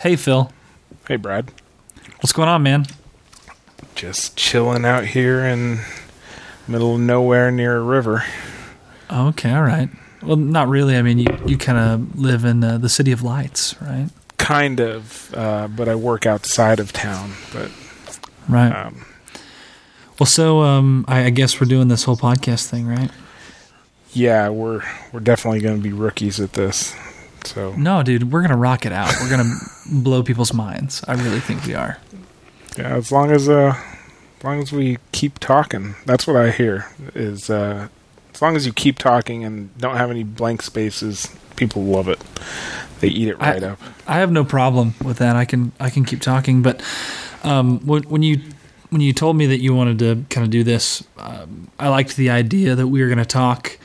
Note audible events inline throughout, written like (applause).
Hey, Phil. Hey, Brad. What's going on, man? Just chilling out here in middle of nowhere near a river. Okay, all right. Well, not really. I mean, you, you kind of live in uh, the city of lights, right? Kind of, uh, but I work outside of town. But Right. um, well, so um, I, I guess we're doing this whole podcast thing, right? yeah, we're we're definitely going to be rookies at this. So No, dude, we're gonna rock it out. We're gonna (laughs) blow people's minds. I really think we are. yeah, as long as uh, as long as we keep talking, that's what I hear. Is uh, as long as you keep talking and don't have any blank spaces, people love it. They eat it I- right up. I have no problem with that. I can I can keep talking, but um, when, when you when you told me that you wanted to kind of do this, um, I liked the idea that we were going to talk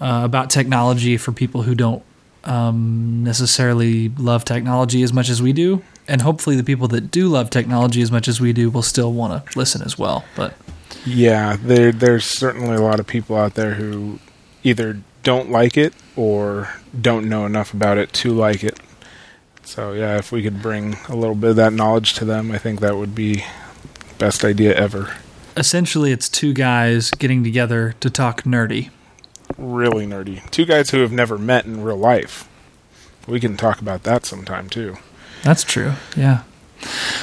uh, about technology for people who don't um, necessarily love technology as much as we do, and hopefully the people that do love technology as much as we do will still want to listen as well. But Yeah, there there's certainly a lot of people out there who either don't like it or don't know enough about it to like it. So yeah, if we could bring a little bit of that knowledge to them, I think that would be best idea ever. essentially, it's two guys getting together to talk nerdy. Really nerdy. Two guys who have never met in real life. We can talk about that sometime too. That's true. Yeah.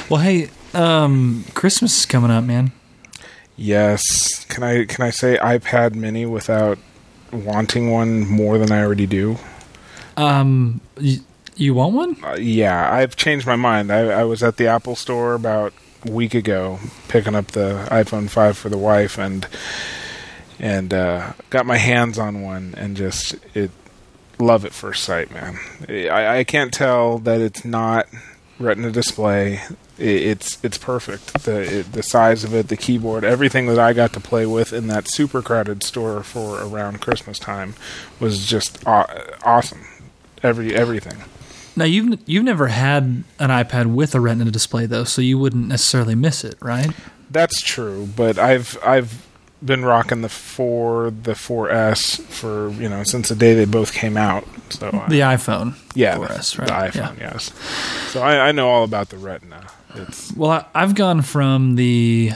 Well, hey, um, Christmas is coming up, man. Yes. Can I can I say iPad mini without wanting one more than I already do? Um, you, you want one? Uh, yeah, I've changed my mind. I, I was at the Apple store about a week ago picking up the iPhone 5 for the wife and and uh, got my hands on one and just it love at first sight, man. I, I can't tell that it's not Retina display. It, it's it's perfect. The it, the size of it, the keyboard, everything that I got to play with in that super crowded store for around Christmas time was just aw- awesome. Every everything. Now you've you've never had an iPad with a Retina display though, so you wouldn't necessarily miss it, right? That's true, but I've I've been rocking the four, the 4S for you know since the day they both came out. So uh, The iPhone. yeah, for the, us, the right? iPhone, yes. So I, I know all about the Retina. It's Well, I, I've gone from the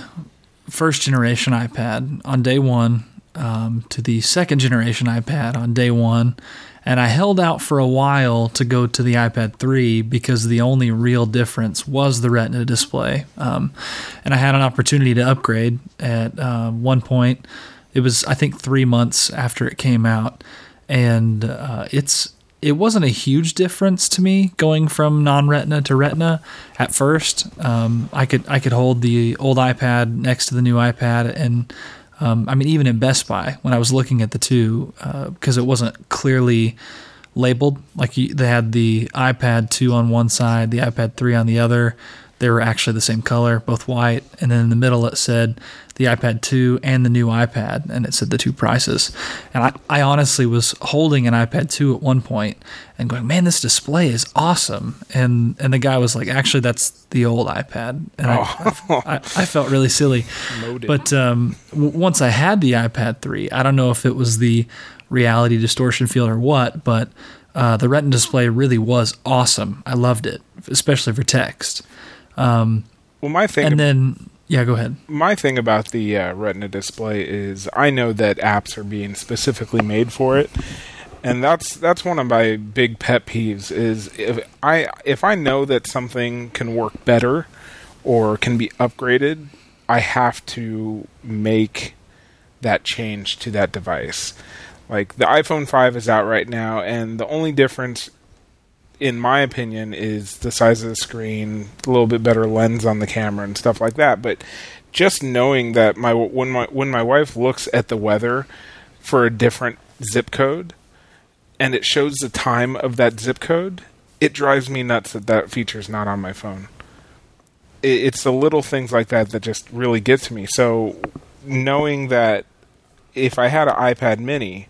first generation iPad on day one um, to the second generation iPad on day one. And I held out for a while to go to the iPad 3 because the only real difference was the Retina display. Um, and I had an opportunity to upgrade at uh, one point. It was, I think, three months after it came out. And uh, it's it wasn't a huge difference to me going from non-retina to retina at first. Um, I could I could hold the old iPad next to the new iPad, and um, I mean even in Best Buy when I was looking at the two because it wasn't clearly labeled. Like you, they had the iPad two on one side, the iPad three on the other. They were actually the same color, both white, and then in the middle it said the iPad 2 and the new iPad, and it said the two prices. And I, I honestly was holding an iPad 2 at one point and going, "Man, this display is awesome." And and the guy was like, "Actually, that's the old iPad." And I, I, I felt really silly. Molded. But um, w- once I had the iPad 3, I don't know if it was the reality distortion field or what, but uh, the Retina display really was awesome. I loved it, especially for text. Well, my thing. And then, yeah, go ahead. my thing about the uh, Retina display is I know that apps are being specifically made for it, and that's that's one of my big pet peeves. Is if I if I know that something can work better or can be upgraded, I have to make that change to that device. Like the iPhone 5 is out right now, and the only difference in my opinion, is the size of the screen, a little bit better lens on the camera, and stuff like that. But just knowing that my when my when my wife looks at the weather for a different zip code, and it shows the time of that zip code, it drives me nuts that that feature is not on my phone. It, it's the little things like that that just really get to me. So knowing that if I had an iPad Mini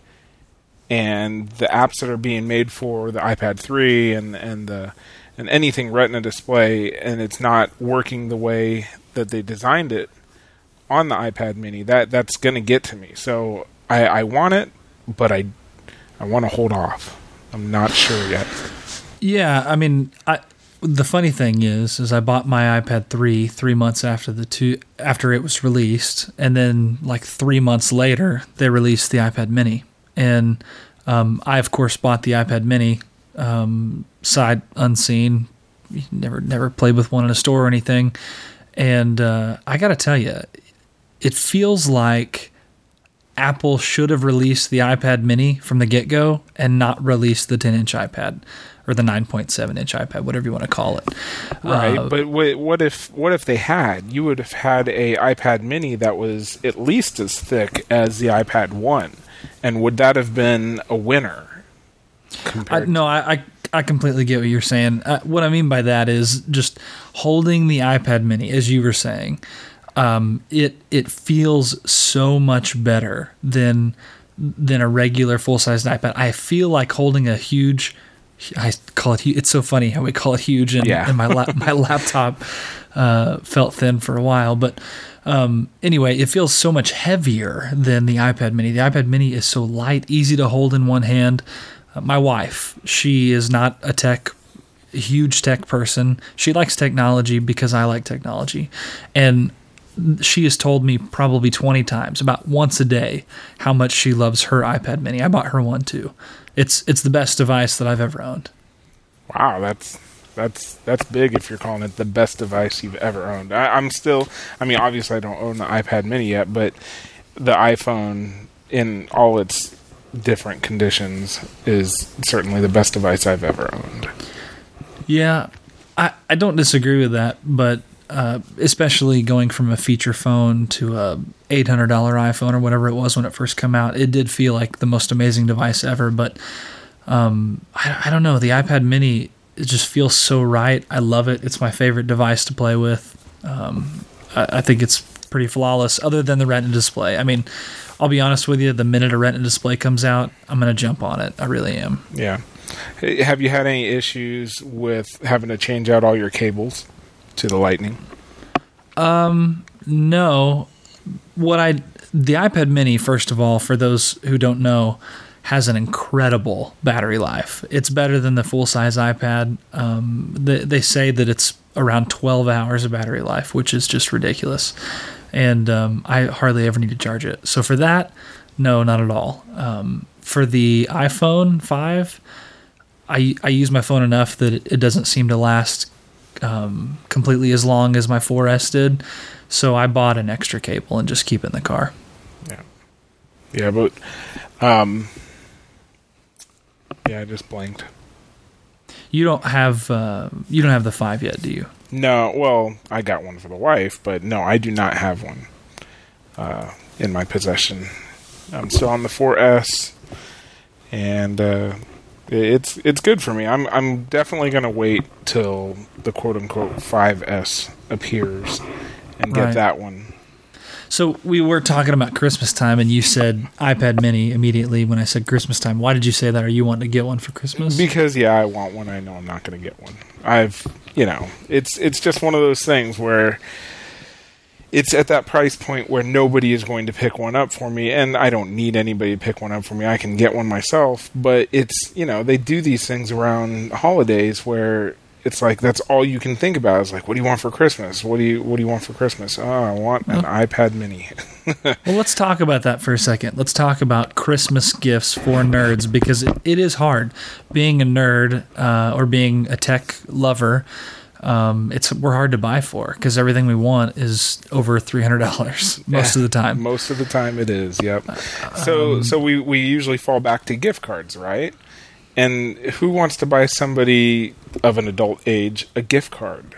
and the apps that are being made for the iPad 3 and and the and anything Retina display and it's not working the way that they designed it on the iPad Mini, that that's going to get to me. So I, I want it, but I I want to hold off. I'm not sure yet. Yeah, I mean, I the funny thing is, is I bought my iPad three three months after the two after it was released, and then like three months later they released the iPad Mini, and um, I of course bought the iPad Mini um, sight unseen, never never played with one in a store or anything, and uh, I got to tell you, it feels like Apple should have released the iPad Mini from the get go and not released the 10 inch iPad or the 9.7 inch iPad, whatever you want to call it. Right, Uh, but what if what if they had? You would have had a iPad Mini that was at least as thick as the iPad One, and would that have been a winner? I, no, I, I I completely get what you're saying. Uh, what I mean by that is just holding the iPad Mini, as you were saying. Um, it it feels so much better than than a regular full sized iPad. I feel like holding a huge. I call it. It's so funny how we call it huge, and, Yeah. and my lap, my (laughs) laptop uh, felt thin for a while. But um, anyway, it feels so much heavier than the iPad Mini. The iPad Mini is so light, easy to hold in one hand. Uh, my wife, she is not a tech, huge tech person. She likes technology because I like technology, and she has told me probably 20 times about once a day how much she loves her iPad mini. I bought her one too. It's it's the best device that I've ever owned. Wow, that's that's that's big if you're calling it the best device you've ever owned. I, I'm still, I mean, obviously I don't own the iPad Mini yet, but the iPhone in all its different conditions is certainly the best device I've ever owned. Yeah, I, I don't disagree with that, but uh, especially going from a feature phone to a eight hundred dollar iPhone or whatever it was when it first came out, it did feel like the most amazing device ever. But um, I, I don't know, the iPad Mini it just feels so right. I love it. It's my favorite device to play with. Um, I, I think it's pretty flawless, other than the Retina display. I mean, I'll be honest with you, the minute a Retina display comes out, I'm gonna jump on it. I really am. Yeah. Have you had any issues with having to change out all your cables to the Lightning? Um, No, what I the iPad Mini, first of all, for those who don't know, has an incredible battery life. It's better than the full size iPad. Um, they, they say that it's around 12 hours of battery life, which is just ridiculous. And um, I hardly ever need to charge it. So for that, no, not at all. Um, for the iPhone 5, I, I use my phone enough that it, doesn't seem to last um, completely as long as my 4S did. So I bought an extra cable and just keep it in the car. Yeah. Yeah, but um Yeah, I just blanked. You don't have uh, you don't have the five yet, do you? No, well, I got one for the wife, but no, I do not have one uh, in my possession. I'm still on the 4S, and uh, it's it's good for me. I'm I'm definitely gonna wait till the quote unquote 5S appears and get Right. that one. So we were talking about Christmas time, and you said iPad Mini immediately when I said Christmas time. Why did you say that? Are you wanting to get one for Christmas? Because yeah, I want one. I know I'm not going to get one. I've, you know, it's it's just one of those things where it's at that price point where nobody is going to pick one up for me, and I don't need anybody to pick one up for me. I can get one myself. But it's you know they do these things around holidays where it's like that's all you can think about is like, what do you want for Christmas? What do you what do you want for Christmas? Oh, I want an iPad Mini. (laughs) Well, let's talk about that for a second. Let's talk about Christmas gifts for nerds because it, it is hard being a nerd uh, or being a tech lover. Um, it's we're hard to buy for because everything we want is over three hundred dollars (laughs) most of the time. Most of the time it is, yep. So so we we usually fall back to gift cards, right? And who wants to buy somebody of an adult age a gift card?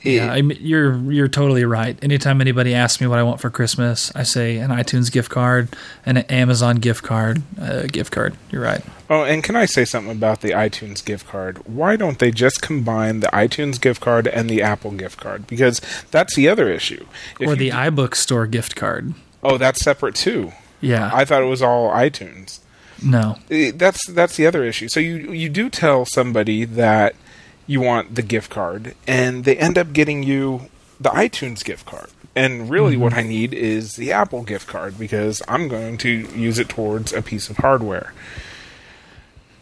Yeah, I mean, you're you're totally right. Anytime anybody asks me what I want for Christmas, I say an iTunes gift card, and an Amazon gift card, a gift card. You're right. Oh, and can I say something about the iTunes gift card? Why don't they just combine the iTunes gift card and the Apple gift card? Because that's the other issue. If or the do- iBook store gift card. oh, that's separate too. Yeah, I thought it was all iTunes. No. Eh, that's that's the other issue. So you you do tell somebody that you want the gift card, and they end up getting you the iTunes gift card. And really, what Mm-hmm. I need is the Apple gift card because I'm going to use it towards a piece of hardware.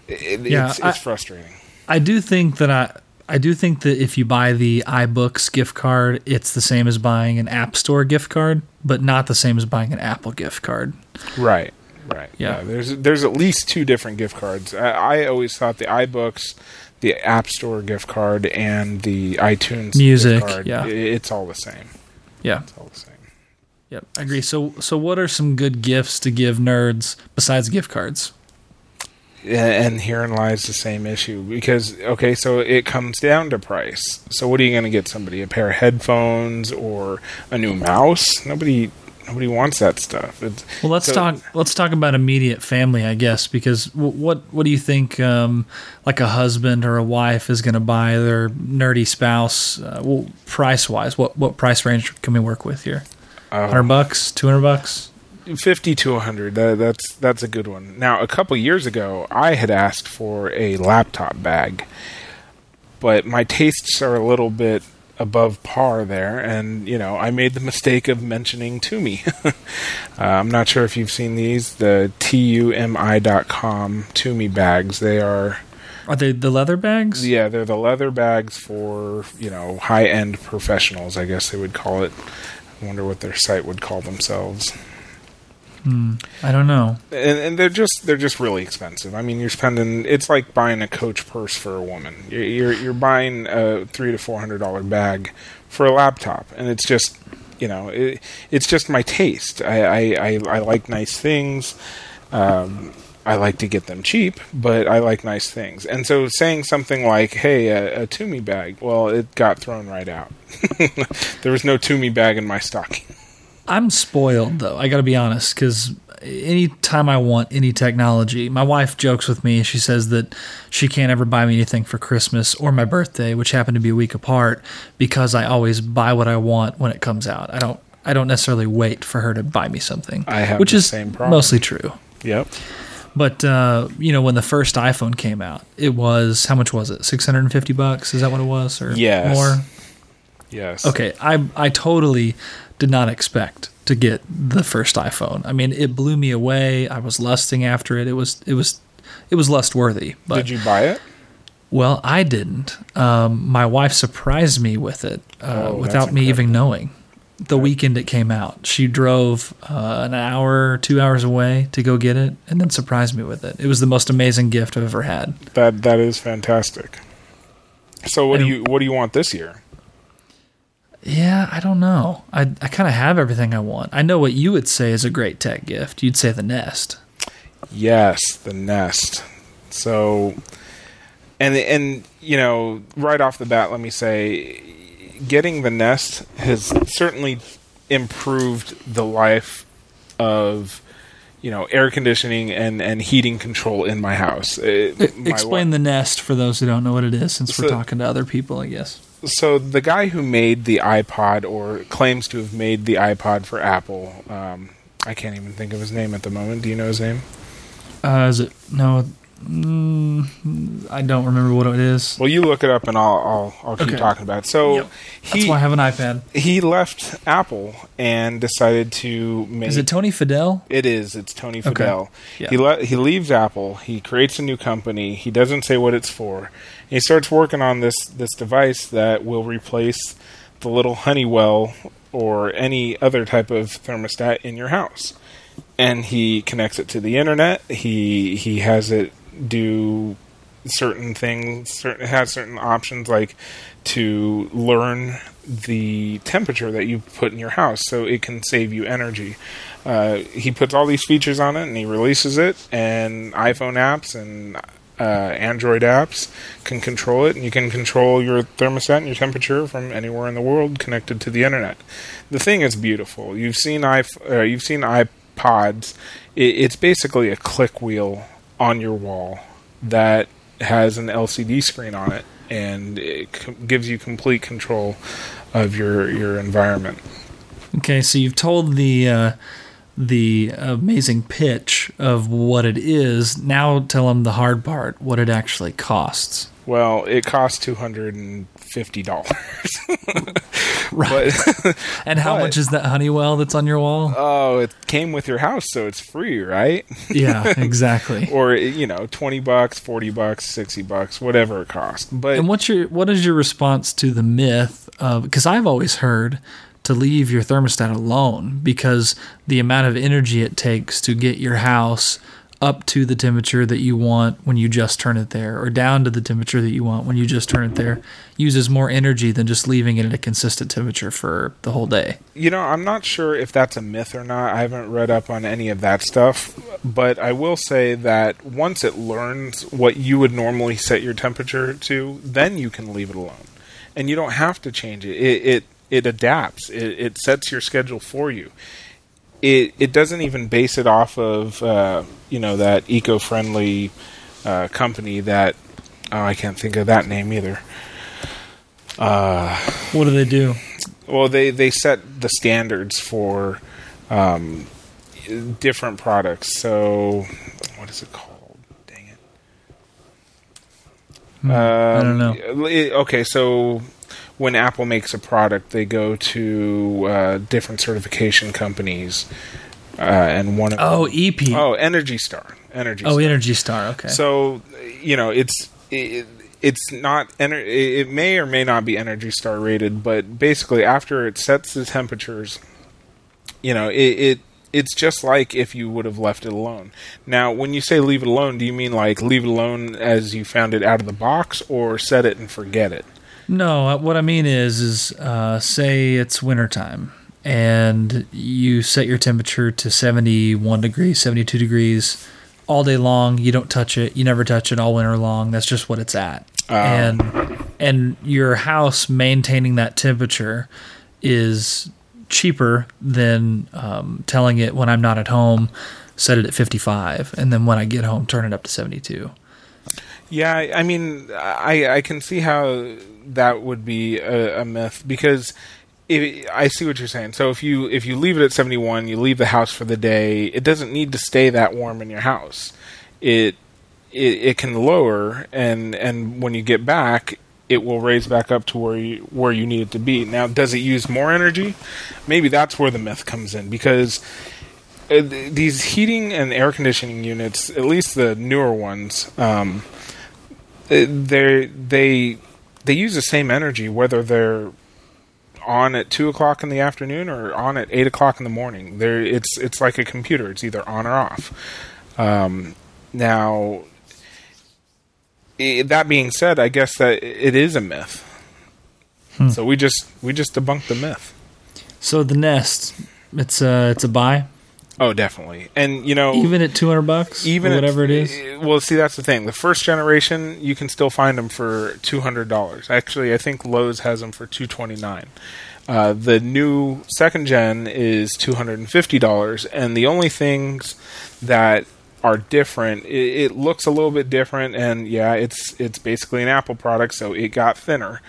It, Yeah, it's, I- it's frustrating. I do think that I I do think that if you buy the iBooks gift card, it's the same as buying an App Store gift card, but not the same as buying an Apple gift card. Right. Right. Yeah. There's there's at least two different gift cards. I, I always thought the iBooks, the App Store gift card, and the iTunes Music, gift card. yeah. i- it's all the same. Yeah. It's all the same. Yep. I agree. So so what are some good gifts to give nerds besides gift cards? and herein lies the same issue because okay so it comes down to price so what are you going to get somebody a pair of headphones or a new mouse nobody nobody wants that stuff it's, Well, let's so- talk. Let's talk about immediate family, I guess, because w- what what do you think, um, like a husband or a wife is going to buy their nerdy spouse? Uh, well, price wise, what what price range can we work with here? uh, Hundred bucks, two hundred bucks. 50 to 100 that, that's that's a good one now a couple years ago i had asked for a laptop bag but my tastes are a little bit above par there. And you know i made the mistake of mentioning Tumi (laughs) uh, i'm not sure if you've seen these the tumi.com to me bags. They are Are they the leather bags? yeah they're the leather bags for you know high end professionals i guess they would call it. I wonder what their site would call themselves I don't know. and, and they're just they're just really expensive. I mean, you're spending it's like buying a Coach purse for a woman. You're you're, you're buying a three to four hundred dollar bag for a laptop, and it's just you know it, it's just my taste. I I, I, I like nice things. Um, I like to get them cheap, but I like nice things. And so saying something like, "Hey, a, a Tumi bag," well, it got thrown right out. (laughs) there was no Tumi bag in my stocking. I'm spoiled though. I got to be honest because anytime I want any technology, my wife jokes with me. She says that she can't ever buy me anything for Christmas or my birthday, which happen to be a week apart, because I always buy what I want when it comes out. I don't. I don't necessarily wait for her to buy me something. I have which the is same problem. mostly true. Yep. But uh, you know, when the first iPhone came out, it was how much was it? Six hundred and fifty bucks? Is that what it was, or Yes. more? Yes. Okay, I I totally did not expect to get the first iPhone. I mean, it blew me away. I was lusting after it. It was it was it was lust worthy. But Did you buy it? well, I didn't. Um, my wife surprised me with it uh, Oh, without me even knowing. The weekend it came out, she drove uh, an hour, two hours away to go get it, and then surprised me with it. It was the most amazing gift I've ever had. That that is fantastic. So what do you what do you want this year? Yeah, I don't know. I I kind of have everything I want. I know what you would say is a great tech gift. You'd say the Nest. Yes, the Nest. So and and you know, right off the bat let me say getting the Nest has certainly improved the life of you know air conditioning and and heating control in my house. Uh, my Explain the Nest for those who don't know what it is, since we're talking to other people, I guess. So the guy who made the iPod or claims to have made the iPod for Apple, um, I can't even think of his name at the moment. Do you know his name? Uh, is it no? Mm, I don't remember what it is. Well, you look it up and I'll I'll, I'll keep Okay. talking about it. So Yep. That's he why I have an iPad. he left Apple and decided to make Is it Tony Fadell? It is. It's Tony Fadell. Yeah. He le- he leaves Apple. He creates a new company. He doesn't say what it's for. He starts working on this this device that will replace the little Honeywell or any other type of thermostat in your house. And he connects it to the internet. He he has it do certain things. Certain has certain options like to learn the temperature that you put in your house, so it can save you energy. Uh, he puts all these features on it, and he releases it, and iPhone apps and uh, Android apps can control it, and you can control your thermostat and your temperature from anywhere in the world connected to the internet. The thing is beautiful. You've seen iP- uh, you've seen iPods. It, it's basically a click wheel on your wall that has an LCD screen on it, and it c- gives you complete control of your your environment. Okay, so you've told the uh, the amazing pitch of what it is. Now tell them the hard part, what it actually costs. Well, it costs two hundred and fifty dollars. (laughs) Right. (laughs) and how but- much is that Honeywell that's on your wall? oh, it came with your house, so it's free, right? (laughs) yeah, exactly. or you know, twenty bucks, forty bucks, sixty bucks, whatever it costs. But And what's your what is your response to the myth of because I've always heard to leave your thermostat alone because the amount of energy it takes to get your house up to the temperature that you want when you just turn it there or down to the temperature that you want when you just turn it there uses more energy than just leaving it at a consistent temperature for the whole day. You know, I'm not sure if that's a myth or not. I haven't read up on any of that stuff. But I will say that once it learns what you would normally set your temperature to, then you can leave it alone. And you don't have to change it. It it, it adapts. It, it sets your schedule for you. It it doesn't even base it off of uh, you know that eco-friendly uh, company that oh, I can't think of that name either. What do they do? Well, they they set the standards for um, different products. So, what is it called? Dang it. Hmm, I don't know. Um, it- okay, so when Apple makes a product, they go to uh, different certification companies, uh, and one of Oh, EP. oh Energy Star, Energy. oh, Star. Energy Star. Okay. So you know, it's it, it's not ener- it may or may not be Energy Star rated, but basically after it sets the temperatures, you know, it, it it's just like if you would have left it alone. Now, when you say leave it alone, do you mean like leave it alone as you found it out of the box, or set it and forget it? No, uh, what I mean is, is uh, say it's wintertime and you set your temperature to 71 degrees, 72 degrees all day long. You don't touch it. You never touch it all winter long. That's just what it's at. and and your house maintaining that temperature is cheaper than um, telling it when I'm not at home, set it at 55, and then when I get home, turn it up to 72. Yeah, I mean, I I can see how that would be a, a myth because if, I see what you're saying. So if you if you leave it at 71, you leave the house for the day. It doesn't need to stay that warm in your house. It it, it can lower, and and when you get back, it will raise back up to where you where you need it to be. Now, does it use more energy? Maybe that's where the myth comes in because uh, these heating and air conditioning units, at least the newer ones, um, they they they use the same energy whether they're on at two o'clock in the afternoon or on at eight o'clock in the morning. There, it's it's like a computer. It's either on or off. Um, now, i that being said, I guess that it is a myth. So we just we just debunked the myth. So the Nest, it's a it's a buy, Oh, definitely. And you know, even at 200 bucks, even or at- whatever it is. Well, see, that's the thing. The first generation, you can still find them for two hundred dollars. Actually, I think Lowe's has them for two twenty nine. Uh, the new second gen is two hundred and fifty dollars, and the only things that are different, it, it looks a little bit different, and yeah, it's it's basically an Apple product, so it got thinner.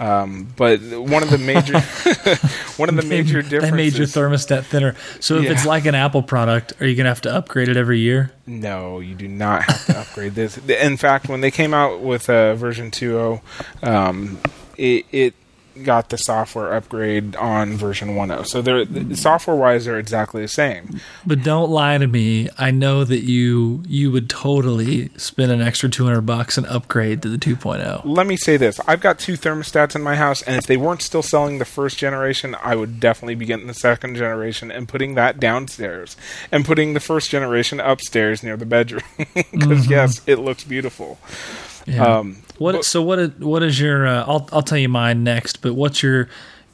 Um, but one of the major (laughs) one of the major They differences. made your thermostat thinner. So if it's like an Apple product, are you gonna have to upgrade it every year? No, you do not have to upgrade this. In fact, when they came out with uh, version 2.0, um, it, it got the software upgrade on version 1.0. So they're software wise, they're exactly the same. But don't lie to me. I know that you you would totally spend an extra 200 bucks and upgrade to the oh. 2.0. Let me say this: I've got two thermostats in my house, and if they weren't still selling the first generation, I would definitely be getting the second generation and putting that downstairs and putting the first generation upstairs near the bedroom (laughs) because yes, it looks beautiful. Yeah. Um, what but- so what is, what is your uh, I'll I'll tell you mine next, but what's your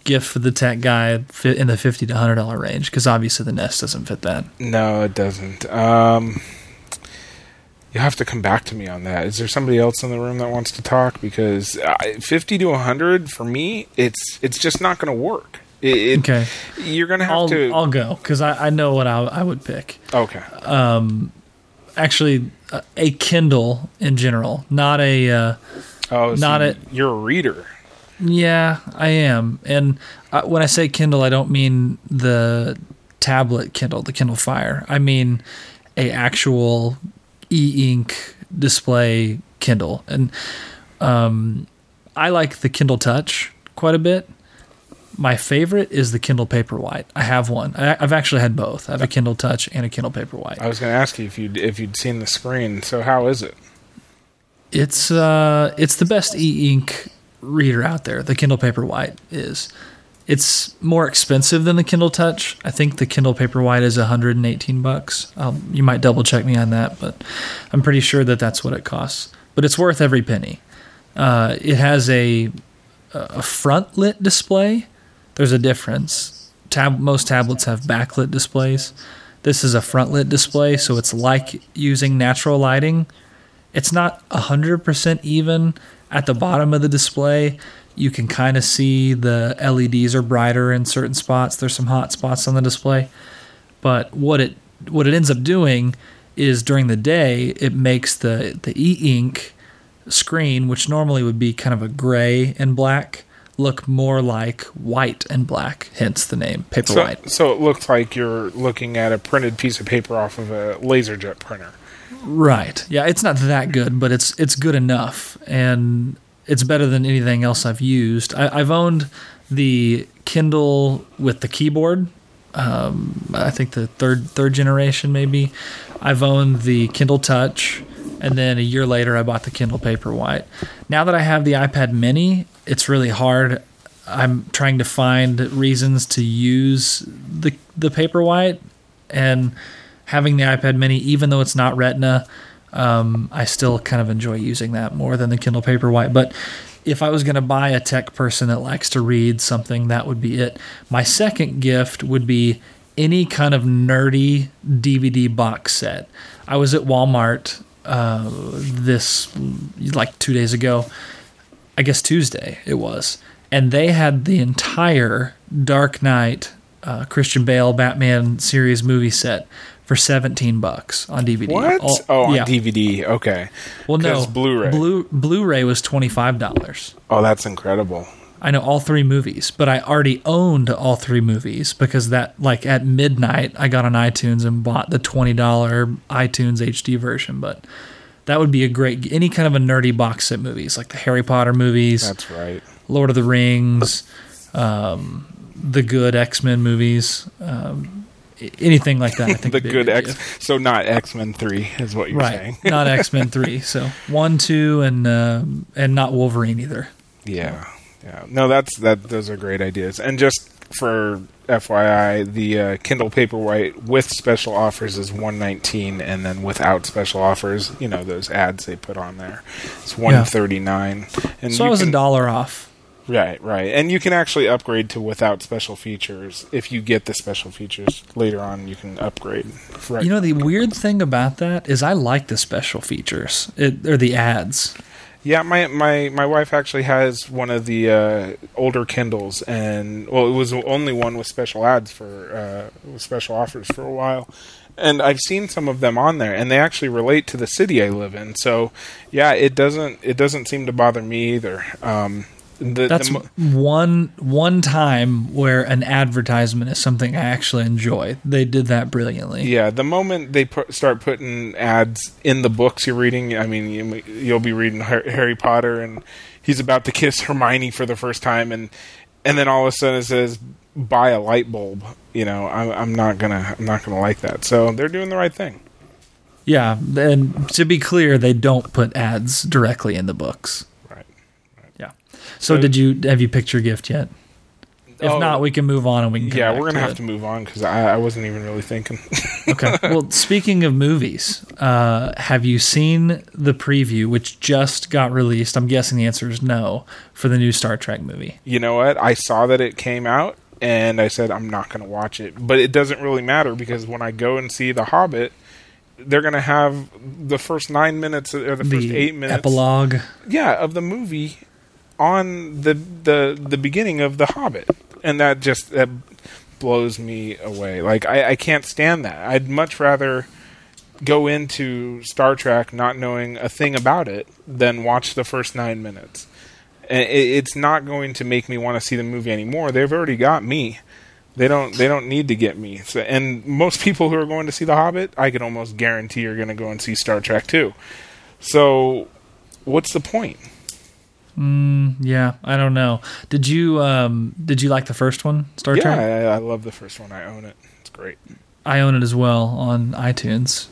gift for the tech guy in the 50 to 100 dollar range cuz obviously the Nest doesn't fit that. No, it doesn't. Um, you have to come back to me on that. Is there somebody else in the room that wants to talk? Because uh, fifty to hundred for me, it's it's just not going to work. It, it, Okay. you're going to have I'll to. I'll go cuz I I know what I I would pick. okay, Actually a, a Kindle in general, not a uh, oh, so not it. You're a reader. Yeah, I am. And uh, when I say Kindle, I don't mean the tablet Kindle, the Kindle Fire. I mean a actual e-ink display Kindle. And Um, I like the Kindle Touch quite a bit. My favorite is the Kindle Paperwhite. I have one. I, I've actually had both. I have a Kindle Touch and a Kindle Paperwhite. I was going to ask you if you if you'd seen the screen. So how is it? It's uh, it's the best e-ink reader out there. The Kindle Paperwhite is. It's more expensive than the Kindle Touch. I think the Kindle Paperwhite is 118 bucks. Um, you might double check me on that, but I'm pretty sure that that's what it costs. But it's worth every penny. Uh, it has a a front lit display. There's a difference. Tab- most tablets have backlit displays. This is a frontlit display, so it's like using natural lighting. It's not 100% even at the bottom of the display. You can kind of see the LEDs are brighter in certain spots. There's some hot spots on the display. But what it what it ends up doing is during the day it makes the the e-ink screen, which normally would be kind of a gray and black, look more like white and black, hence the name paper So, white. so it looks like you're looking at a printed piece of paper off of a laserjet printer. Right. Yeah, it's not that good, but it's it's good enough, and it's better than anything else I've used. I, I've owned the Kindle with the keyboard. Um, I think the third third generation maybe. I've owned the Kindle Touch, and then a year later I bought the Kindle Paperwhite. Now that I have the iPad Mini, it's really hard. I'm trying to find reasons to use the the Paperwhite, and having the iPad Mini, even though it's not Retina, um, I still kind of enjoy using that more than the Kindle Paperwhite. But if I was going to buy a tech person that likes to read something, that would be it. My second gift would be any kind of nerdy DVD box set. I was at Walmart uh, this like two days ago. I guess Tuesday it was, and they had the entire Dark Knight uh, Christian Bale Batman series movie set for 17 bucks on DVD. What? All- oh, on yeah. DVD. Okay. Well, no, Blu-ray. Blue Blu-ray was twenty five dollars. Oh, that's incredible. I know all three movies, but I already owned all three movies because that like at midnight I got on iTunes and bought the twenty dollar iTunes HD version. But that would be a great any kind of a nerdy box set movies like the Harry Potter movies, That's right. Lord of the Rings, um, the good X Men movies, um, anything like that. I (laughs) think The would be a good X. gift. So not X Men Three is what you're right? saying. not (laughs) X Men three, so one, two, and uh, and not Wolverine either. Yeah, yeah. No, that's that. Those are great ideas. And just for FYI, the uh, Kindle Paperwhite with special offers is one nineteen, and then without special offers, you know those ads they put on there, it's one thirty nine. And So I was can- a dollar off. Right, right. And you can actually upgrade to without special features. If you get the special features later on, you can upgrade. Right. You know, the weird thing about that is I like the special features it, or the ads. Yeah, my, my, my wife actually has one of the uh, older Kindles, and well, it was only one with special ads for uh, with special offers for a while, and I've seen some of them on there, and they actually relate to the city I live in. So, yeah, it doesn't it doesn't seem to bother me either. Um, the, That's the, mo- one one time where an advertisement is something I actually enjoy. They did that brilliantly. Yeah, the moment they put, start putting ads in the books you're reading, I mean, you, you'll be reading Harry Potter, and he's about to kiss Hermione for the first time, and and then all of a sudden it says buy a light bulb. You know, I'm, I'm not gonna I'm not gonna like that. So they're doing the right thing. Yeah, and to be clear, they don't put ads directly in the books. So, So- did you have you picked your gift yet? If Oh, not, we can move on and we can. Yeah, we're gonna to have it. to move on because I, I wasn't even really thinking. (laughs) okay. Well, speaking of movies, uh, have you seen the preview, which just got released? I'm guessing the answer is no for the new Star Trek movie. you know what? I saw that it came out, and I said I'm not going to watch it. But it doesn't really matter because when I go and see The Hobbit, they're going to have the first nine minutes or the first the eight minutes, epilogue. yeah, of the movie on the the the beginning of The Hobbit, and that just that blows me away. Like I, I can't stand that. I'd much rather go into Star Trek not knowing a thing about it than watch the first nine minutes. It, it's not going to make me want to see the movie anymore. They've already got me. They don't. They don't need to get me. So, and most people who are going to see The Hobbit, I can almost guarantee are going to go and see Star Trek too. So, what's the point? Mm, yeah, I don't know. Did you um did you like the first one, Star yeah, Trek? I, I love the first one. I own it. It's great. I own it as well on iTunes.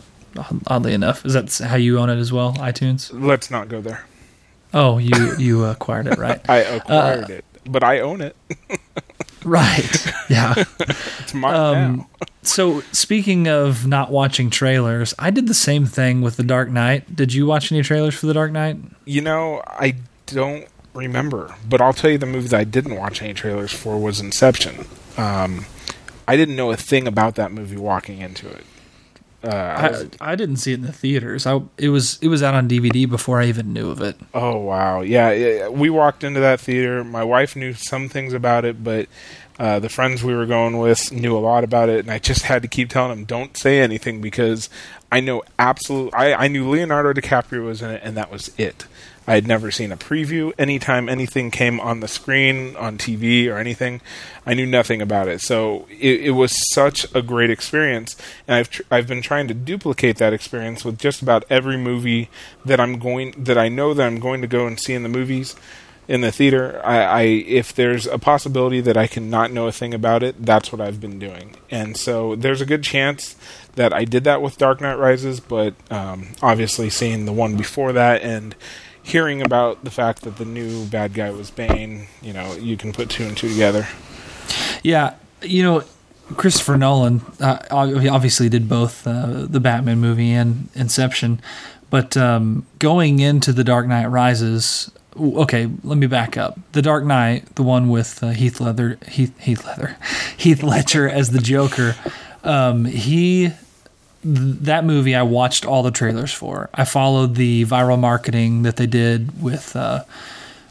Oddly enough, is that how you own it as well? iTunes. Let's not go there. Oh, you (laughs) you acquired it, right? I acquired it, but I own it. (laughs) right. Yeah. (laughs) It's mine Um, now. So speaking of not watching trailers, I did the same thing with The Dark Knight. Did you watch any trailers for The Dark Knight? You know, I don't remember, but I'll tell you the movie that I didn't watch any trailers for was Inception. Um, I didn't know a thing about that movie walking into it. Uh, I was- I, I didn't see it in the theaters. I it was it was out on DVD before I even knew of it. oh wow, yeah, yeah. We walked into that theater. My wife knew some things about it, but uh, the friends we were going with knew a lot about it, and I just had to keep telling them, "Don't say anything," because I know absolute. I, I knew Leonardo DiCaprio was in it, and that was it. I had never seen a preview. Anytime anything came on the screen, on TV, or anything, I knew nothing about it. So it, it was such a great experience, and I've tr- I've been trying to duplicate that experience with just about every movie that I'm going that I know that I'm going to go and see in the movies in the theater. I, I if there's a possibility that I can not know a thing about it, that's what I've been doing. And so there's a good chance that I did that with Dark Knight Rises, but um, obviously seeing the one before that and hearing about the fact that the new bad guy was Bane, you know, you can put two and two together. Yeah, you know, Christopher Nolan uh, ob- obviously did both uh, the Batman movie and Inception, but um, going into The Dark Knight Rises. Okay, let me back up. The Dark Knight, the one with uh, Heath Leather, Heath Heath Leather, (laughs) Heath Ledger as the Joker. Um, he that movie I watched all the trailers for. I followed the viral marketing that they did with uh,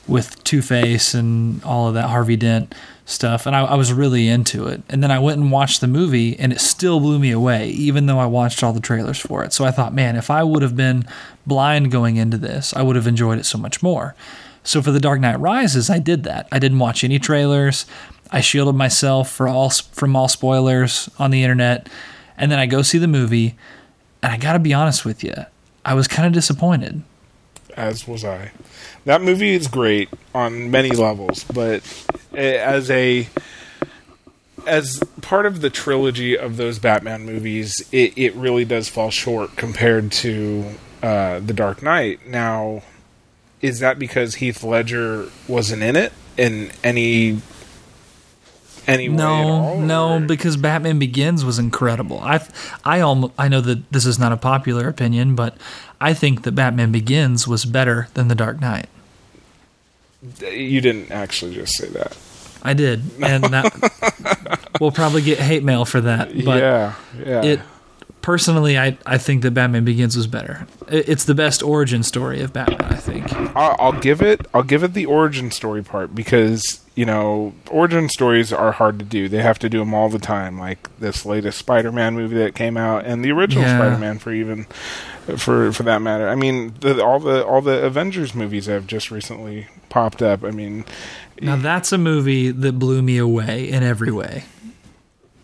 with Two Face and all of that Harvey Dent stuff, and I, I was really into it. And then I went and watched the movie, and it still blew me away, even though I watched all the trailers for it. So I thought, man, if I would have been blind going into this, I would have enjoyed it so much more. So for The Dark Knight Rises, I did that. I didn't watch any trailers. I shielded myself for all from all spoilers on the internet, and then I go see the movie. And I got to be honest with you, I was kind of disappointed. as was I. That movie is great on many levels, but eh, as a as part of the trilogy of those Batman movies, it, it really does fall short compared to uh, the Dark Knight. Now, is that because Heath Ledger wasn't in it in any any way at No, no, or- because Batman Begins was incredible. I, I almost, I know that this is not a popular opinion, but I think that Batman Begins was better than The Dark Knight. you didn't actually just say that. I did, and that (laughs) we'll probably get hate mail for that. But yeah, yeah. it personally, I, I think that Batman Begins was better. It's the best origin story of Batman. I think. I'll, I'll give it. I'll give it the origin story part because you know origin stories are hard to do. They have to do them all the time, like this latest Spider-Man movie that came out, and the original Yeah. Spider-Man for even for for that matter. I mean, the, all the all the Avengers movies have just recently popped up. I mean, Now that's a movie that blew me away in every way.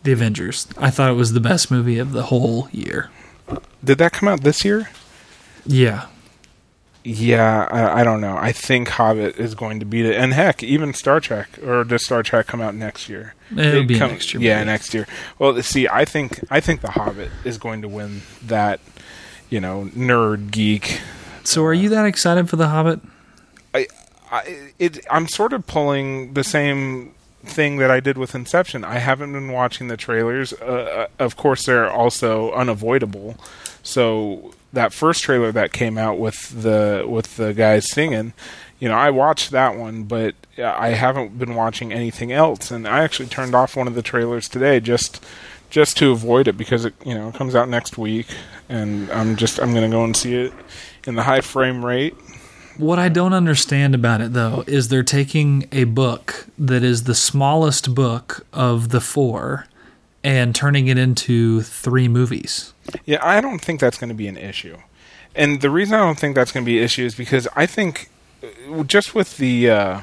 The Avengers. I thought it was the best movie of the whole year. did that come out this year? Yeah. Yeah, I, I don't know. I think Hobbit is going to beat it, and heck, even Star Trek or does Star Trek come out next year? It'll It be come- next year. Yeah, maybe. next year. Well, see, I think I think the Hobbit is going to win that. You know, nerd geek. So are you that excited for The Hobbit? I, I it, I'm sort of pulling the same thing that I did with Inception. I haven't been watching the trailers. Uh, of course, they're also unavoidable. So that first trailer that came out with the with the guys singing, you know, I watched that one, but I haven't been watching anything else. And I actually turned off one of the trailers today just just to avoid it because it you know comes out next week, and I'm just I'm gonna go and see it in the high frame rate. What I don't understand about it though is they're taking a book that is the smallest book of the four and turning it into three movies. Yeah, I don't think that's going to be an issue. And the reason I don't think that's going to be an issue is because I think uh, just with the uh,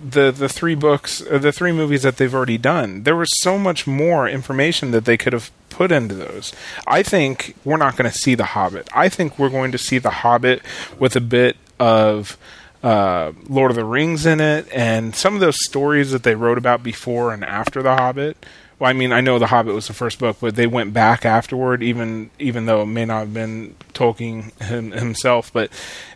the the three books, uh, the three movies that they've already done, there was so much more information that they could have put into those. I think we're not going to see the Hobbit. I think we're going to see the Hobbit with a bit of uh, Lord of the Rings in it, and some of those stories that they wrote about before and after The Hobbit. Well, I mean, I know The Hobbit was the first book, but they went back afterward, even even though it may not have been Tolkien him, himself. But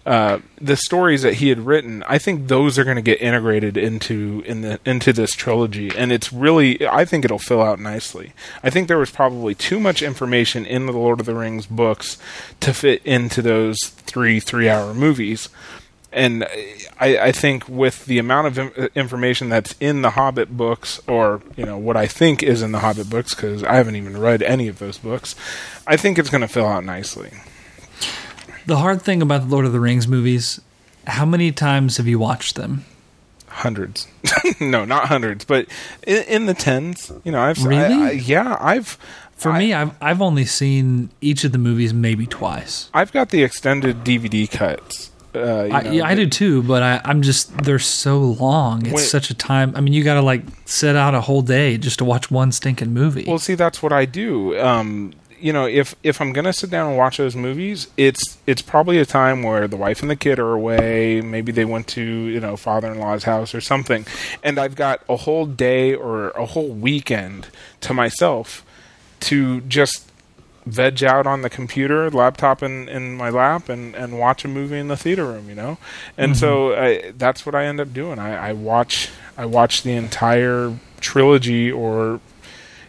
uh, the stories that he had written, I think those are going to get integrated into in the into this trilogy, and it's really, I think it'll fill out nicely. I think there was probably too much information in the Lord of the Rings books to fit into those three three hour movies and I, I, think with the amount of uh, information that's in the Hobbit books, or you know what I think is in the Hobbit books, because I haven't even read any of those books, I think it's going to fill out nicely. The hard thing about the Lord of the Rings movies, how many times have you watched them? Hundreds. (laughs) no, not hundreds, but in, in, the tens. You know, I've really, I, I, yeah, I've. For I, me, I've I've only seen each of the movies maybe twice. I've got the extended DVD cuts uh, I, yeah, I do too, but I, am just they're so long. It's when, such a time. I mean, you got to like set out a whole day just to watch one stinking movie. Well, see, that's what I do. Um, you know, if if I'm gonna sit down and watch those movies, it's it's probably a time where the wife and the kid are away. Maybe they went to you know father-in-law's house or something, and I've got a whole day or a whole weekend to myself to just veg out on the computer, laptop in, in my lap, and, and watch a movie in the theater room. You know, and mm-hmm. so I, that's what I end up doing. I, I watch I watch the entire trilogy or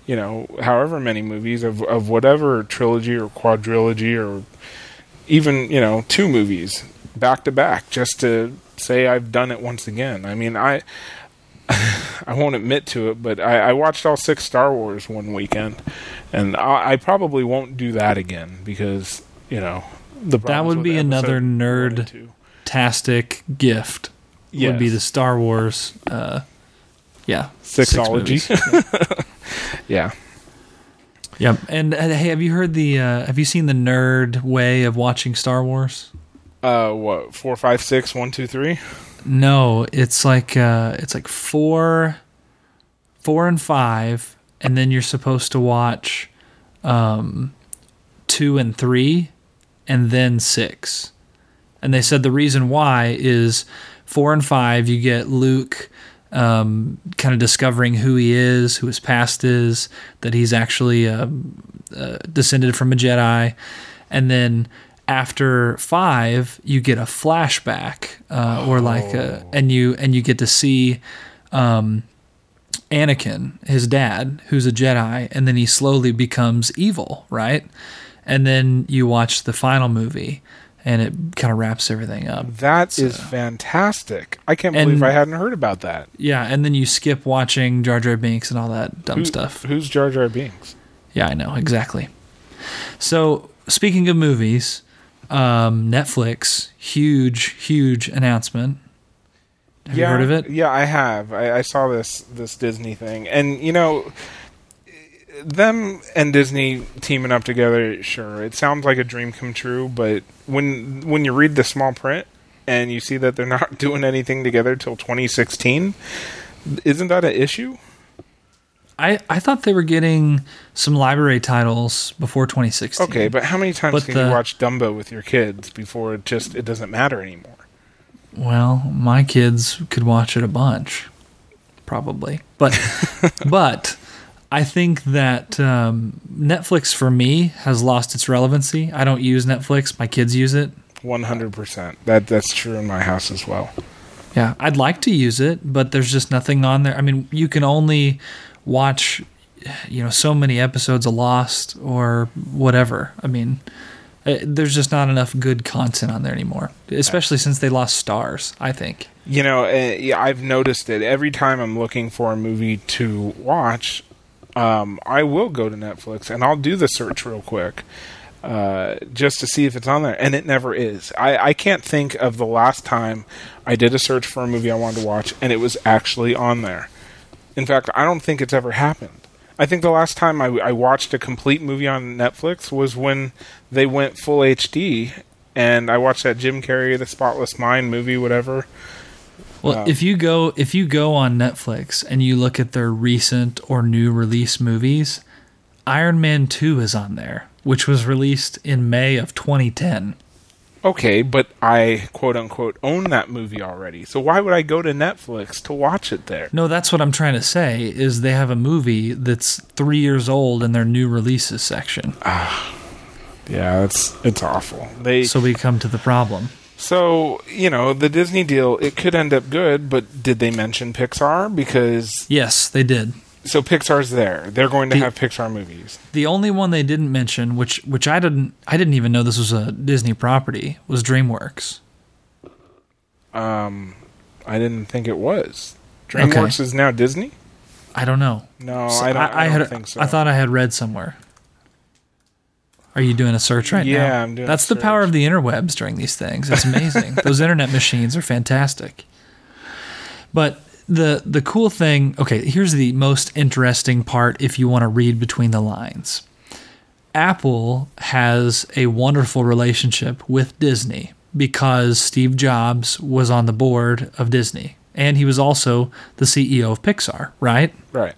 you know however many movies of of whatever trilogy or quadrilogy or even you know two movies back to back just to say I've done it once again. I mean I (laughs) I won't admit to it, but I, I, watched all six Star Wars one weekend, and I, I probably won't do that again because you know the that would be another nerd tastic gift. Yes. Would be the Star Wars, uh, yeah, sixology. Six (laughs) yeah. Yep. And uh, hey, have you heard the? Uh, have you seen the nerd way of watching Star Wars? Uh, what four, five, six, one, two, three. No, it's like uh, it's like four, four and five, and then you're supposed to watch um, two and three, and then six. And they said the reason why is four and five you get Luke um, kind of discovering who he is, who his past is, that he's actually uh, uh, descended from a Jedi, and then after five, you get a flashback, uh, or like, a, oh. and you and you get to see um, Anakin, his dad, who's a Jedi, and then he slowly becomes evil, right? And then you watch the final movie, and it kind of wraps everything up. That so. is fantastic! I can't believe I hadn't heard about that. Yeah, and then you skip watching Jar Jar Binks and all that dumb Who, stuff. Who's Jar Jar Binks? Yeah, I know exactly. So speaking of movies, um, Netflix, huge, huge announcement. Have yeah, you heard of it? Yeah, I have. I, I saw this this Disney thing, and you know, them and Disney teaming up together. Sure, it sounds like a dream come true, but when when you read the small print and you see that they're not (laughs) doing anything together till 2016, isn't that an issue? I, I thought they were getting some library titles before 2016. Okay, but how many times but can the, you watch Dumbo with your kids before it just it doesn't matter anymore? Well, my kids could watch it a bunch, probably. But (laughs) but I think that um, Netflix for me has lost its relevancy. I don't use Netflix; my kids use it. One hundred percent. That that's true in my house as well. Yeah, I'd like to use it, but there's just nothing on there. I mean, you can only watch you know so many episodes of Lost or whatever. I mean, uh, there's just not enough good content on there anymore, especially since they lost Starz. I think. You know, uh, I've noticed it every time I'm looking for a movie to watch. Um, I will go to Netflix and I'll do the search real quick. Uh, just to see if it's on there, and it never is. I, I can't think of the last time I did a search for a movie I wanted to watch, and it was actually on there. In fact, I don't think it's ever happened. I think the last time I, I watched a complete movie on Netflix was when they went full HD, and I watched that Jim Carrey, The Spotless Mind movie, whatever. Well, um, if you go if you go on Netflix and you look at their recent or new release movies, Iron Man 2 is on there, which was released in May of 2010. Okay, but I quote unquote own that movie already. So why would I go to Netflix to watch it there? No, that's what I'm trying to say. Is they have a movie that's three years old in their new releases section. Ah, yeah, it's it's awful. They So we come to the problem. so you know the Disney deal. It could end up good, but did they mention Pixar? Because Yes, they did. So Pixar's there. They're going to The- have Pixar movies. The only one they didn't mention, which which I didn't I didn't even know this was a Disney property, was DreamWorks. Um, I didn't think it was. DreamWorks is now Disney. I don't know. No, So I don't. I, don't had think so. I thought I had read somewhere. Are you doing a search right now? Yeah, I'm doing That's the power of the interwebs during these things. It's amazing. (laughs) Those internet machines are fantastic. But the the cool thing, okay, here's the most interesting part if you want to read between the lines. Apple has a wonderful relationship with Disney because Steve Jobs was on the board of Disney and he was also the CEO of Pixar, right? right.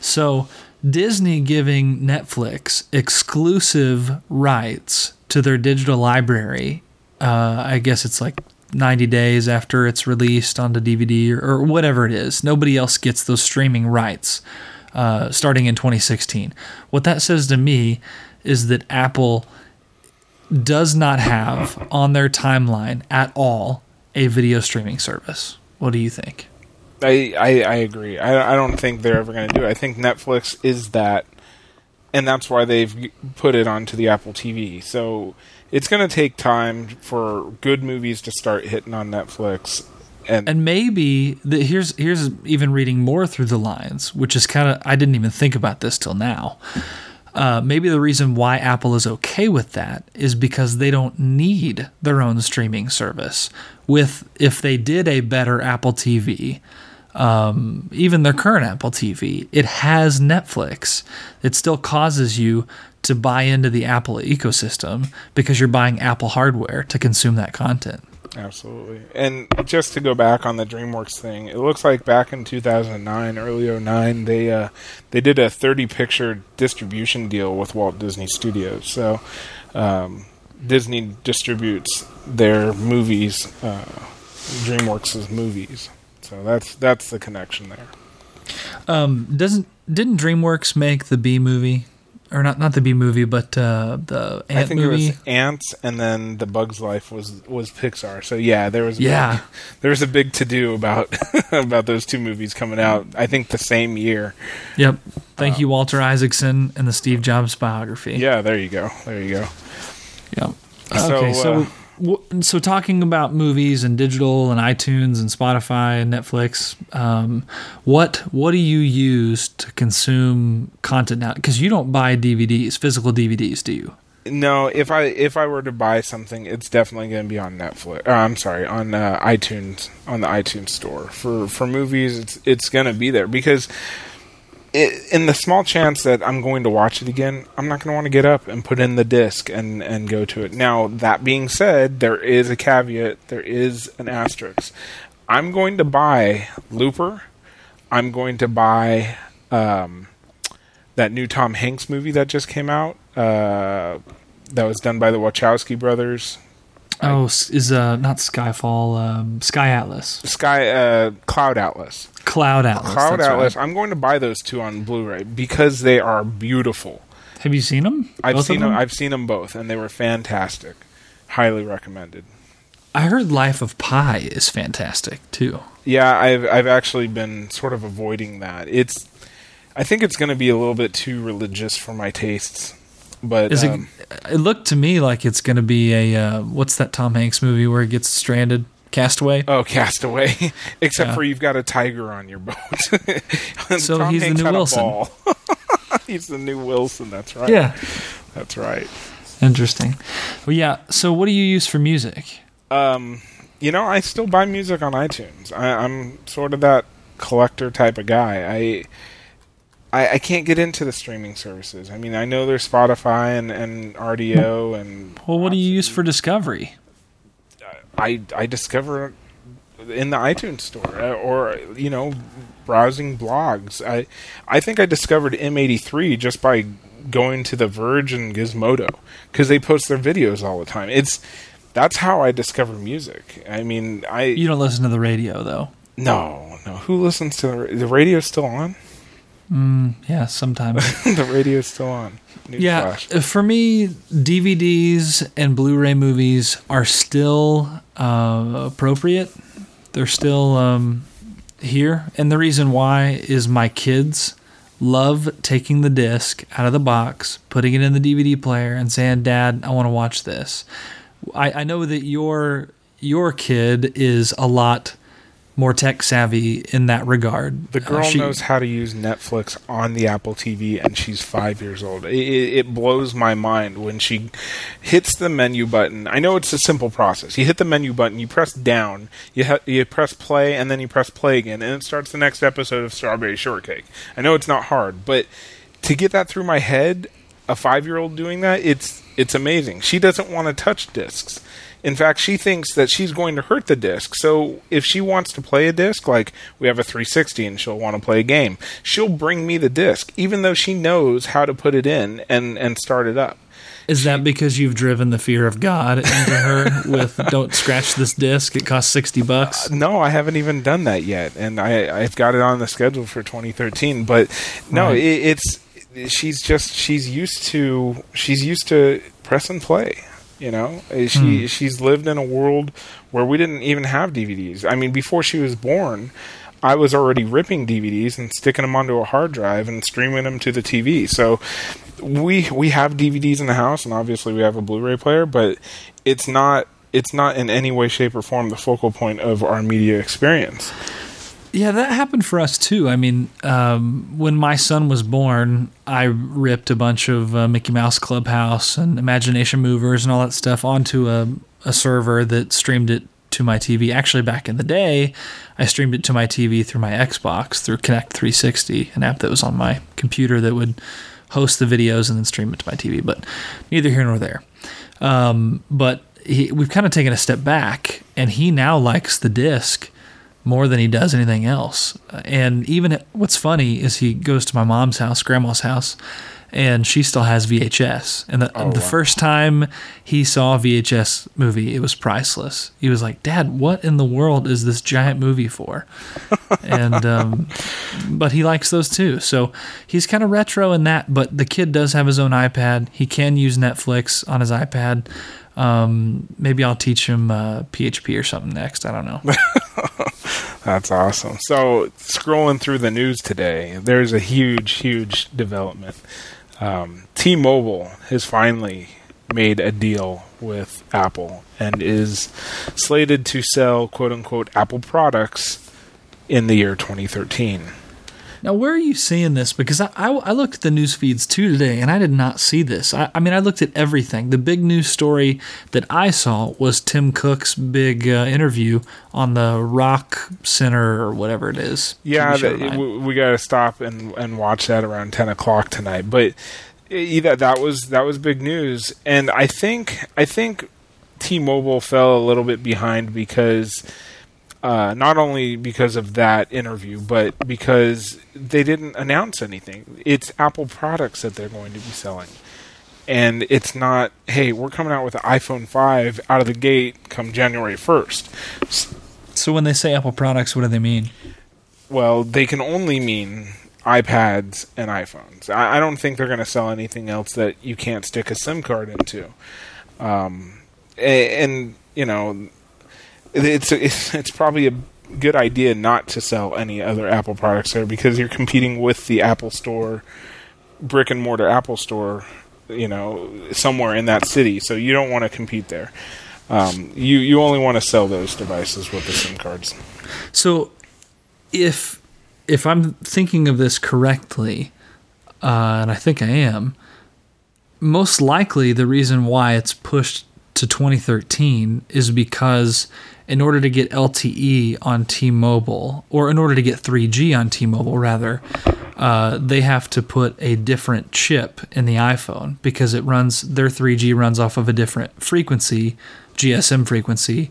So Disney giving Netflix exclusive rights to their digital library. Uh, I guess it's like 90 days after it's released onto DVD or, or whatever it is. Nobody else gets those streaming rights uh, starting in 2016. What that says to me is that Apple does not have on their timeline at all a video streaming service. What do you think? I, I, I agree. I, I don't think they're ever going to do it. I think Netflix is that, and that's why they've put it onto the Apple TV. So it's going to take time for good movies to start hitting on Netflix. And, and maybe the, here's here's even reading more through the lines, which is kind of I didn't even think about this till now. Uh, maybe the reason why Apple is okay with that is because they don't need their own streaming service. With if they did a better Apple TV, um, even their current Apple TV, it has Netflix. It still causes you to buy into the Apple ecosystem because you're buying Apple hardware to consume that content. Absolutely. And just to go back on the DreamWorks thing, it looks like back in 2009, early 09, they uh, they did a 30 picture distribution deal with Walt Disney Studios. So um, Disney distributes their movies, uh, DreamWorks' movies. So that's that's the connection there. Um, doesn't didn't DreamWorks make the Bee Movie, or not not the Bee Movie, but uh, the Ant I think movie? it was Antz, and then The Bug's Life was was Pixar. So yeah, there was a Yeah. big, (laughs) there was a big to do about (laughs) about those two movies coming out. I think the same year. Yep. Thank you, Walter Isaacson, and the Steve Jobs biography. Yeah, there you go. There you go. Yep. Okay, so uh, w- so talking about movies and digital and iTunes and Spotify and Netflix, um, what what do you use to consume content now? Because you don't buy DVDs, physical DVDs, do you? No, if I if I were to buy something, it's definitely going to be on Netflix. Uh, I'm sorry, on uh, iTunes on the iTunes store. For for movies, it's it's going to be there because it, in the small chance that I'm going to watch it again, I'm not going to want to get up and put in the disc and and go to it. Now that being said, there is a caveat. There is an asterisk. I'm going to buy Looper. I'm going to buy um, that new Tom Hanks movie that just came out. Uh, that was done by the Wachowski brothers. Oh, is uh not Skyfall, um, Sky Atlas, Sky uh, Cloud Atlas. Cloud Atlas. Cloud Atlas. right. I'm going to buy those two on Blu-ray because they are beautiful. Have you seen them? I've Both seen them. them. I've seen them both, and they were fantastic. Highly recommended. I heard Life of Pi is fantastic too. Yeah, I've I've actually been sort of avoiding that. It's I think it's going to be a little bit too religious for my tastes. But Is um, it? It looked to me like it's going to be a uh, what's that Tom Hanks movie where he gets stranded, Castaway. Oh, Castaway. (laughs) Except Yeah. for you've got a tiger on your boat. (laughs) So Tom he's the new Wilson. (laughs) he's the new Wilson. That's right. Yeah, That's right. interesting. Well, yeah. So, what do you use for music? Um, you know, I still buy music on iTunes. I, I'm sort of that collector type of guy. I, I I can't get into the streaming services. I mean, I know there's Spotify and, and Rdio and Well, what do you use for discovery? I I discover in the iTunes store uh, or you know browsing blogs. I I think I discovered M83 just by going to The Verge and Gizmodo because they post their videos all the time. It's that's how I discover music. I mean, I You don't listen to the radio though. no no. Who listens to the, the radio? Still on? Mm, yeah, sometimes. (laughs) the radio's still on. yeah, Newsflash. for me, DVDs and Blu-ray movies are still uh, appropriate. They're still um, here, and the reason why is my kids love taking the disc out of the box, putting it in the DVD player, and saying, "Dad, I want to watch this." I, I know that your your kid is a lot more tech savvy in that regard. The Uh, girl she- knows how to use Netflix on the Apple TV, and she's five years old. It, it, it blows my mind when she hits the menu button. I know it's a simple process. You hit the menu button, you press down, you ha- you press play, and then you press play again, and it starts the next episode of Strawberry Shortcake. I know it's not hard, but to get that through my head, a five year old doing that, it's it's amazing. She doesn't want to touch discs. In fact, she thinks that she's going to hurt the disc. So if she wants to play a disc, like we have a 360 and she'll want to play a game, she'll bring me the disc, even though she knows how to put it in and, and start it up. Is that because you've driven the fear of God into her (laughs) with "Don't scratch this disc; it costs sixty bucks"? Uh, no, I haven't even done that yet, and I I've got it on the schedule for 2013. But no, Right. it, it's she's just she's used to she's used to press and play. You know, Uh, she she's lived in a world where we didn't even have DVDs. I mean, before she was born. I was already ripping DVDs and sticking them onto a hard drive and streaming them to the TV. So we we have DVDs in the house, and obviously we have a Blu-ray player, but it's not it's not in any way, shape, or form the focal point of our media experience. Yeah, that happened for us too. I mean, um, when my son was born, I ripped a bunch of uh, Mickey Mouse Clubhouse and Imagination Movers and all that stuff onto a, a server that streamed it to my TV. Actually, back in the day, I streamed it to my TV through my Xbox through Connect 360, an app that was on my computer that would host the videos and then stream it to my TV. But neither here nor there. Um, but he, we've kind of taken a step back, and he now likes the disc more than he does anything else. And even what's funny is he goes to my mom's house, grandma's house, and she still has VHS. And the, Oh, the wow. first time he saw a VHS movie, it was priceless. He was like, "Dad, what in the world is this giant movie for?" (laughs) and um, but he likes those too. So he's kind of retro in that. But the kid does have his own iPad. He can use Netflix on his iPad. Um, maybe I'll teach him uh, PHP or something next. I don't know. (laughs) That's awesome. So, scrolling through the news today, there's a huge, huge development. Um, T-Mobile has finally made a deal with Apple and is slated to sell "quote unquote" Apple products in the year 2013. Now, where are you seeing this? Because I, I, I looked at the news feeds too today, and I did not see this. I, I mean, I looked at everything. The big news story that I saw was Tim Cook's big uh, interview on the Rock Center or whatever it is. Yeah, TV show that, tonight. we, we got to stop and and watch that around ten o'clock tonight. But either that was that was big news, and I think I think T-Mobile fell a little bit behind because uh, not only because of that interview, but because they didn't announce anything. It's Apple products that they're going to be selling. And it's not, hey, we're coming out with the iPhone 5 out of the gate come January 1st. so when they say Apple products, what do they mean? Well, they can only mean iPads and iPhones. I, I don't think they're going to sell anything else that you can't stick a SIM card into. Um, and, you know, it's, it's probably a good idea not to sell any other Apple products there because you're competing with the Apple Store, brick and mortar Apple Store, you know, somewhere in that city. So you don't want to compete there. Um, you you only want to sell those devices with the SIM cards. So, if if I'm thinking of this correctly, uh, and I think I am, most likely the reason why it's pushed to 2013 is because in order to get LTE on T-Mobile, or in order to get 3G on T-Mobile, rather, uh, they have to put a different chip in the iPhone because it runs their 3G runs off of a different frequency, GSM frequency,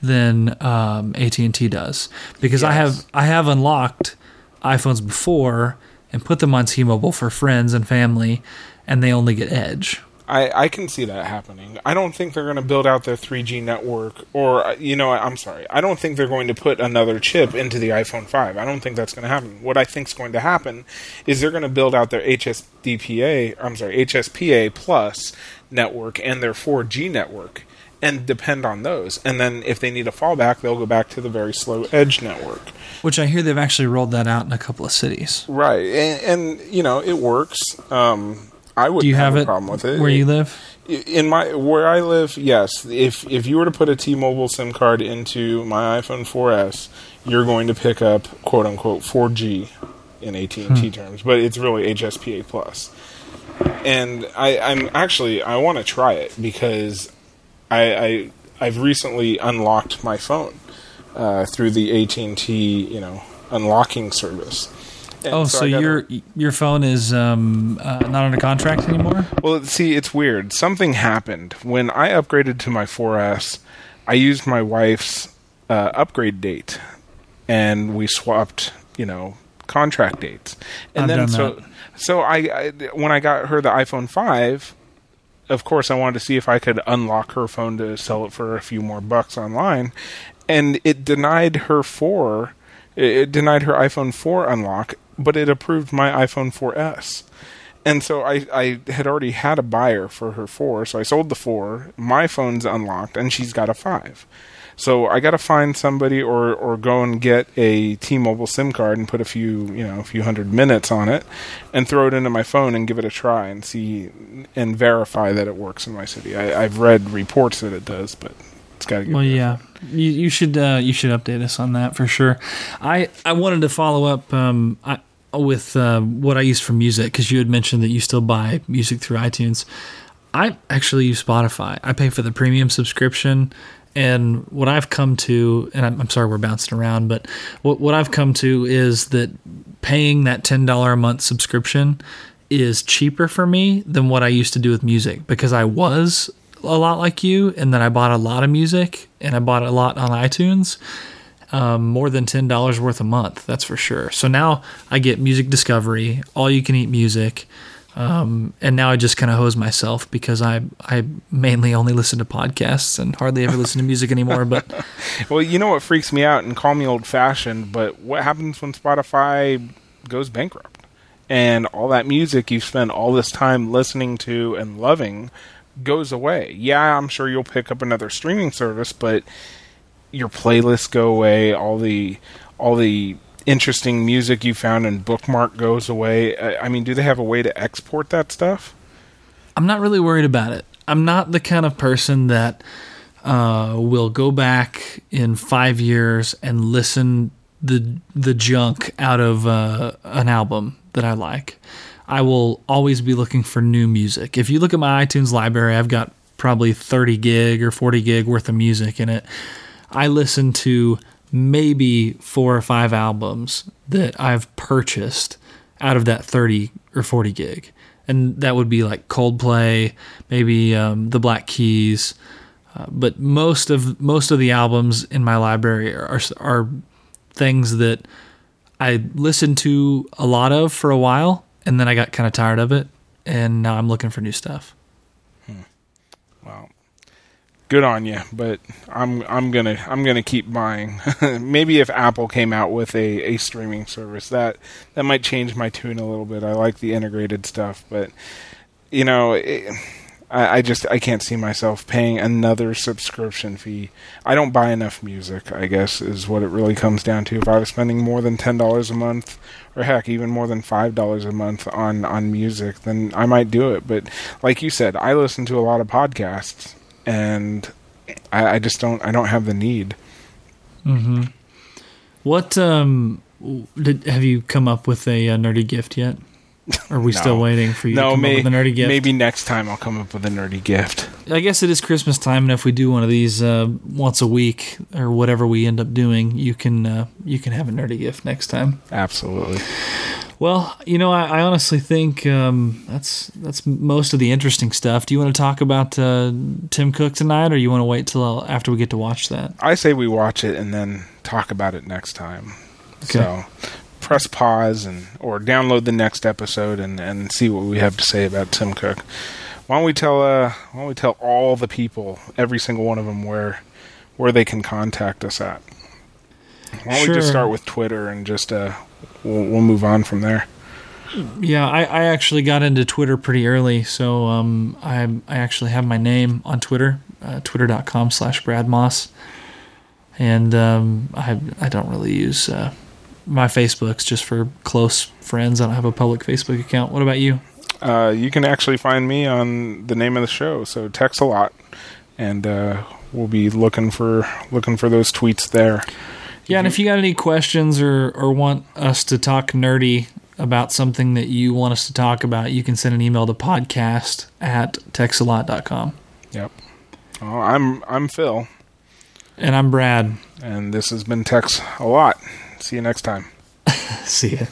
than um, AT&T does. Because I have I have unlocked iPhones before and put them on T-Mobile for friends and family, and they only get Edge. I, I can see that happening. I don't think they're going to build out their 3G network, or, you know, I'm sorry. I don't think they're going to put another chip into the iPhone 5. I don't think that's going to happen. What I think is going to happen is they're going to build out their HSDPA, I'm sorry, HSPA Plus network and their 4G network and depend on those. And then if they need a fallback, they'll go back to the very slow Edge network. Which I hear they've actually rolled that out in a couple of cities. Right. And, and you know, it works. Um, I would Do you have, a it problem with it. where you live? in my where I live, yes. If if you were to put a T-Mobile SIM card into my iPhone 4S, you're going to pick up quote unquote 4G in AT&T Hmm. terms, but it's really HSPA plus. And I, I'm actually I want to try it because I, I I've recently unlocked my phone uh, through the AT&T you know unlocking service. And Oh, so, gotta- your your phone is um, uh, not under contract anymore? Well, see, it's weird. Something happened when I upgraded to my 4S. I used my wife's uh, upgrade date, and we swapped, you know, contract dates. And I've then so, that. so I, I when I got her the iPhone 5, of course, I wanted to see if I could unlock her phone to sell it for a few more bucks online, and it denied her four. It it denied her iPhone 4 unlock, but it approved my iPhone 4S. And so I, I had already had a buyer for her 4, so I sold the 4. My phone's unlocked, and she's got a 5. So I got to find somebody or, or go and get a T-Mobile SIM card and put a few, you know, a few hundred minutes on it and throw it into my phone and give it a try and see and verify that it works in my city. I, I've read reports that it does, but it's got to get Well, verified. yeah, you, you should uh, you should update us on that for sure. I I wanted to follow up um, I, with uh, what I use for music because you had mentioned that you still buy music through iTunes. I actually use Spotify. I pay for the premium subscription, and what I've come to, and I'm, I'm sorry we're bouncing around, but what what I've come to is that paying that ten dollar a month subscription is cheaper for me than what I used to do with music because I was a lot like you, and then I bought a lot of music and I bought a lot on iTunes. Um, more than ten dollars worth a month, that's for sure. So now I get music discovery, all you can eat music, um, and now I just kind of hose myself because I I mainly only listen to podcasts and hardly ever listen to music anymore. But (laughs) Well, you know what freaks me out, and call me old fashioned, but what happens when Spotify goes bankrupt? And all that music you spent all this time listening to and loving goes away. Yeah, I'm sure you'll pick up another streaming service, but your playlists go away, all the all the interesting music you found and bookmark goes away. I I mean, do they have a way to export that stuff? I'm not really worried about it. I'm not the kind of person that uh, will go back in five years and listen the the junk out of uh, an album that I like. I will always be looking for new music. If you look at my iTunes library, I've got probably 30 gig or 40 gig worth of music in it. I listen to maybe four or five albums that I've purchased out of that 30 or 40 gig. And that would be like Coldplay, maybe um, the Black Keys. Uh, but most of most of the albums in my library are, are things that I listened to a lot of for a while, and then I got kind of tired of it, and now I'm looking for new stuff. Hmm. Well, good on you, but I'm I'm gonna I'm gonna keep buying. (laughs) Maybe if Apple came out with a, a streaming service, that that might change my tune a little bit. I like the integrated stuff, but you know, it, I, I just I can't see myself paying another subscription fee. I don't buy enough music. I guess is what it really comes down to. If I was spending more than ten dollars a month, or heck, even more than five dollars a month on on music, then I might do it. But like you said, I listen to a lot of podcasts, and I, I just don't I don't have the need. Mm-hmm. What um did have you come up with a, uh nerdy gift yet? Are we still waiting for you to No, come may, up with a nerdy gift? maybe next time I'll come up with a nerdy gift. I guess it is Christmas time, and if we do one of these uh, once a week or whatever we end up doing, you can uh, you can have a nerdy gift next time. Absolutely. Well, you know, I, I honestly think um, that's that's most of the interesting stuff. Do you want to talk about uh, Tim Cook tonight, or you want to wait till after we get to watch that? I say we watch it and then talk about it next time. Okay. So press pause and or download the next episode and, and see what we have to say about Tim Cook. Why don't we tell uh, why don't we tell all the people, every single one of them, where where they can contact us at? Why don't Sure. we just start with Twitter and just uh, we'll, we'll move on from there. Yeah, I, I actually got into Twitter pretty early, so um, I I actually have my name on Twitter, uh, twitter.com slash Brad Moss, and um, I I don't really use uh, my Facebook's just for close friends. I don't have a public Facebook account. What about you? Uh, you can actually find me on the name of the show, so text a lot, and uh, we'll be looking for looking for those tweets there. Yeah, and if you got any questions or, or want us to talk nerdy about something that you want us to talk about, you can send an email to podcast at texalot.com. Yep. Well, I'm I'm Phil, And I'm Brad. and this has been Tex a lot. See you next time. (laughs) See ya.